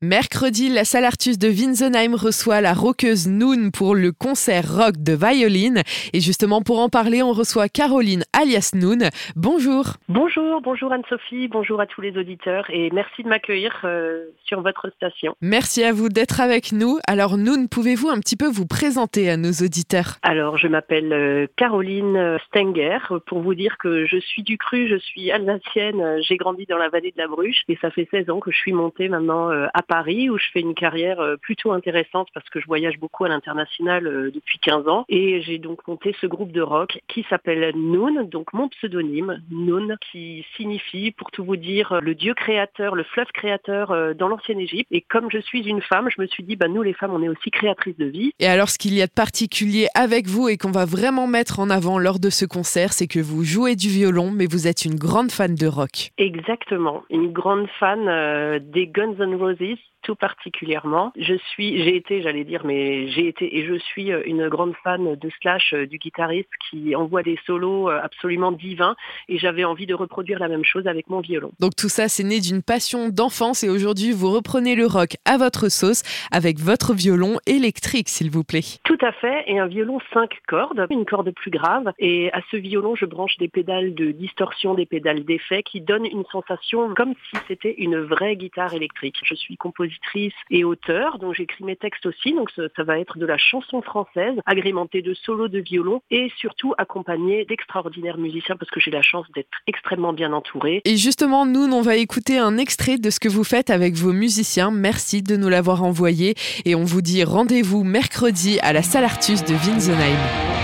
Mercredi, la salle Artus de Winsenheim reçoit la rockeuse Noon pour le concert rock de Violine. Et justement, pour en parler, on reçoit Caroline alias Noon. Bonjour. Bonjour, bonjour Anne-Sophie, bonjour à tous les auditeurs et merci de m'accueillir euh, sur votre station. Merci à vous d'être avec nous. Alors Noon, pouvez-vous un petit peu vous présenter à nos auditeurs? Alors, je m'appelle euh, Caroline Stenger. Pour vous dire que je suis du cru, je suis alsacienne, j'ai grandi dans la vallée de la Bruche et ça fait 16 ans que je suis montée maintenant euh, à Paris où je fais une carrière euh, plutôt intéressante parce que je voyage beaucoup à l'international euh, depuis 15 ans et j'ai donc monté ce groupe de rock qui s'appelle Noon, donc mon pseudonyme Noon qui signifie pour tout vous dire le dieu créateur, le fleuve créateur euh, dans l'ancienne Égypte et comme je suis une femme, je me suis dit bah nous les femmes on est aussi créatrices de vie. Et alors ce qu'il y a de particulier avec vous et qu'on va vraiment mettre en avant lors de ce concert, c'est que vous jouez du violon mais vous êtes une grande fan de rock. Exactement, une grande fan des Guns N' Roses tout particulièrement. Je suis, j'ai été, j'allais dire, mais j'ai été et je suis euh, une grande fan de Slash, euh, du guitariste qui envoie des solos euh, absolument divins et j'avais envie de reproduire la même chose avec mon violon. Donc tout ça, c'est né d'une passion d'enfance et aujourd'hui, vous reprenez le rock à votre sauce avec votre violon électrique, s'il vous plaît. Tout à fait, et un violon 5 cordes, une corde plus grave. Et à ce violon, je branche des pédales de distorsion, des pédales d'effet qui donnent une sensation comme si c'était une vraie guitare électrique. Je suis compositeur et auteur, donc j'écris mes textes aussi, donc ça, va être de la chanson française, agrémentée de solos de violon et surtout accompagné d'extraordinaires musiciens parce que j'ai la chance d'être extrêmement bien entourée. Et justement, nous, on va écouter un extrait de ce que vous faites avec vos musiciens. Merci de nous l'avoir envoyé et on vous dit rendez-vous mercredi à la salle Artus de Winsenheim.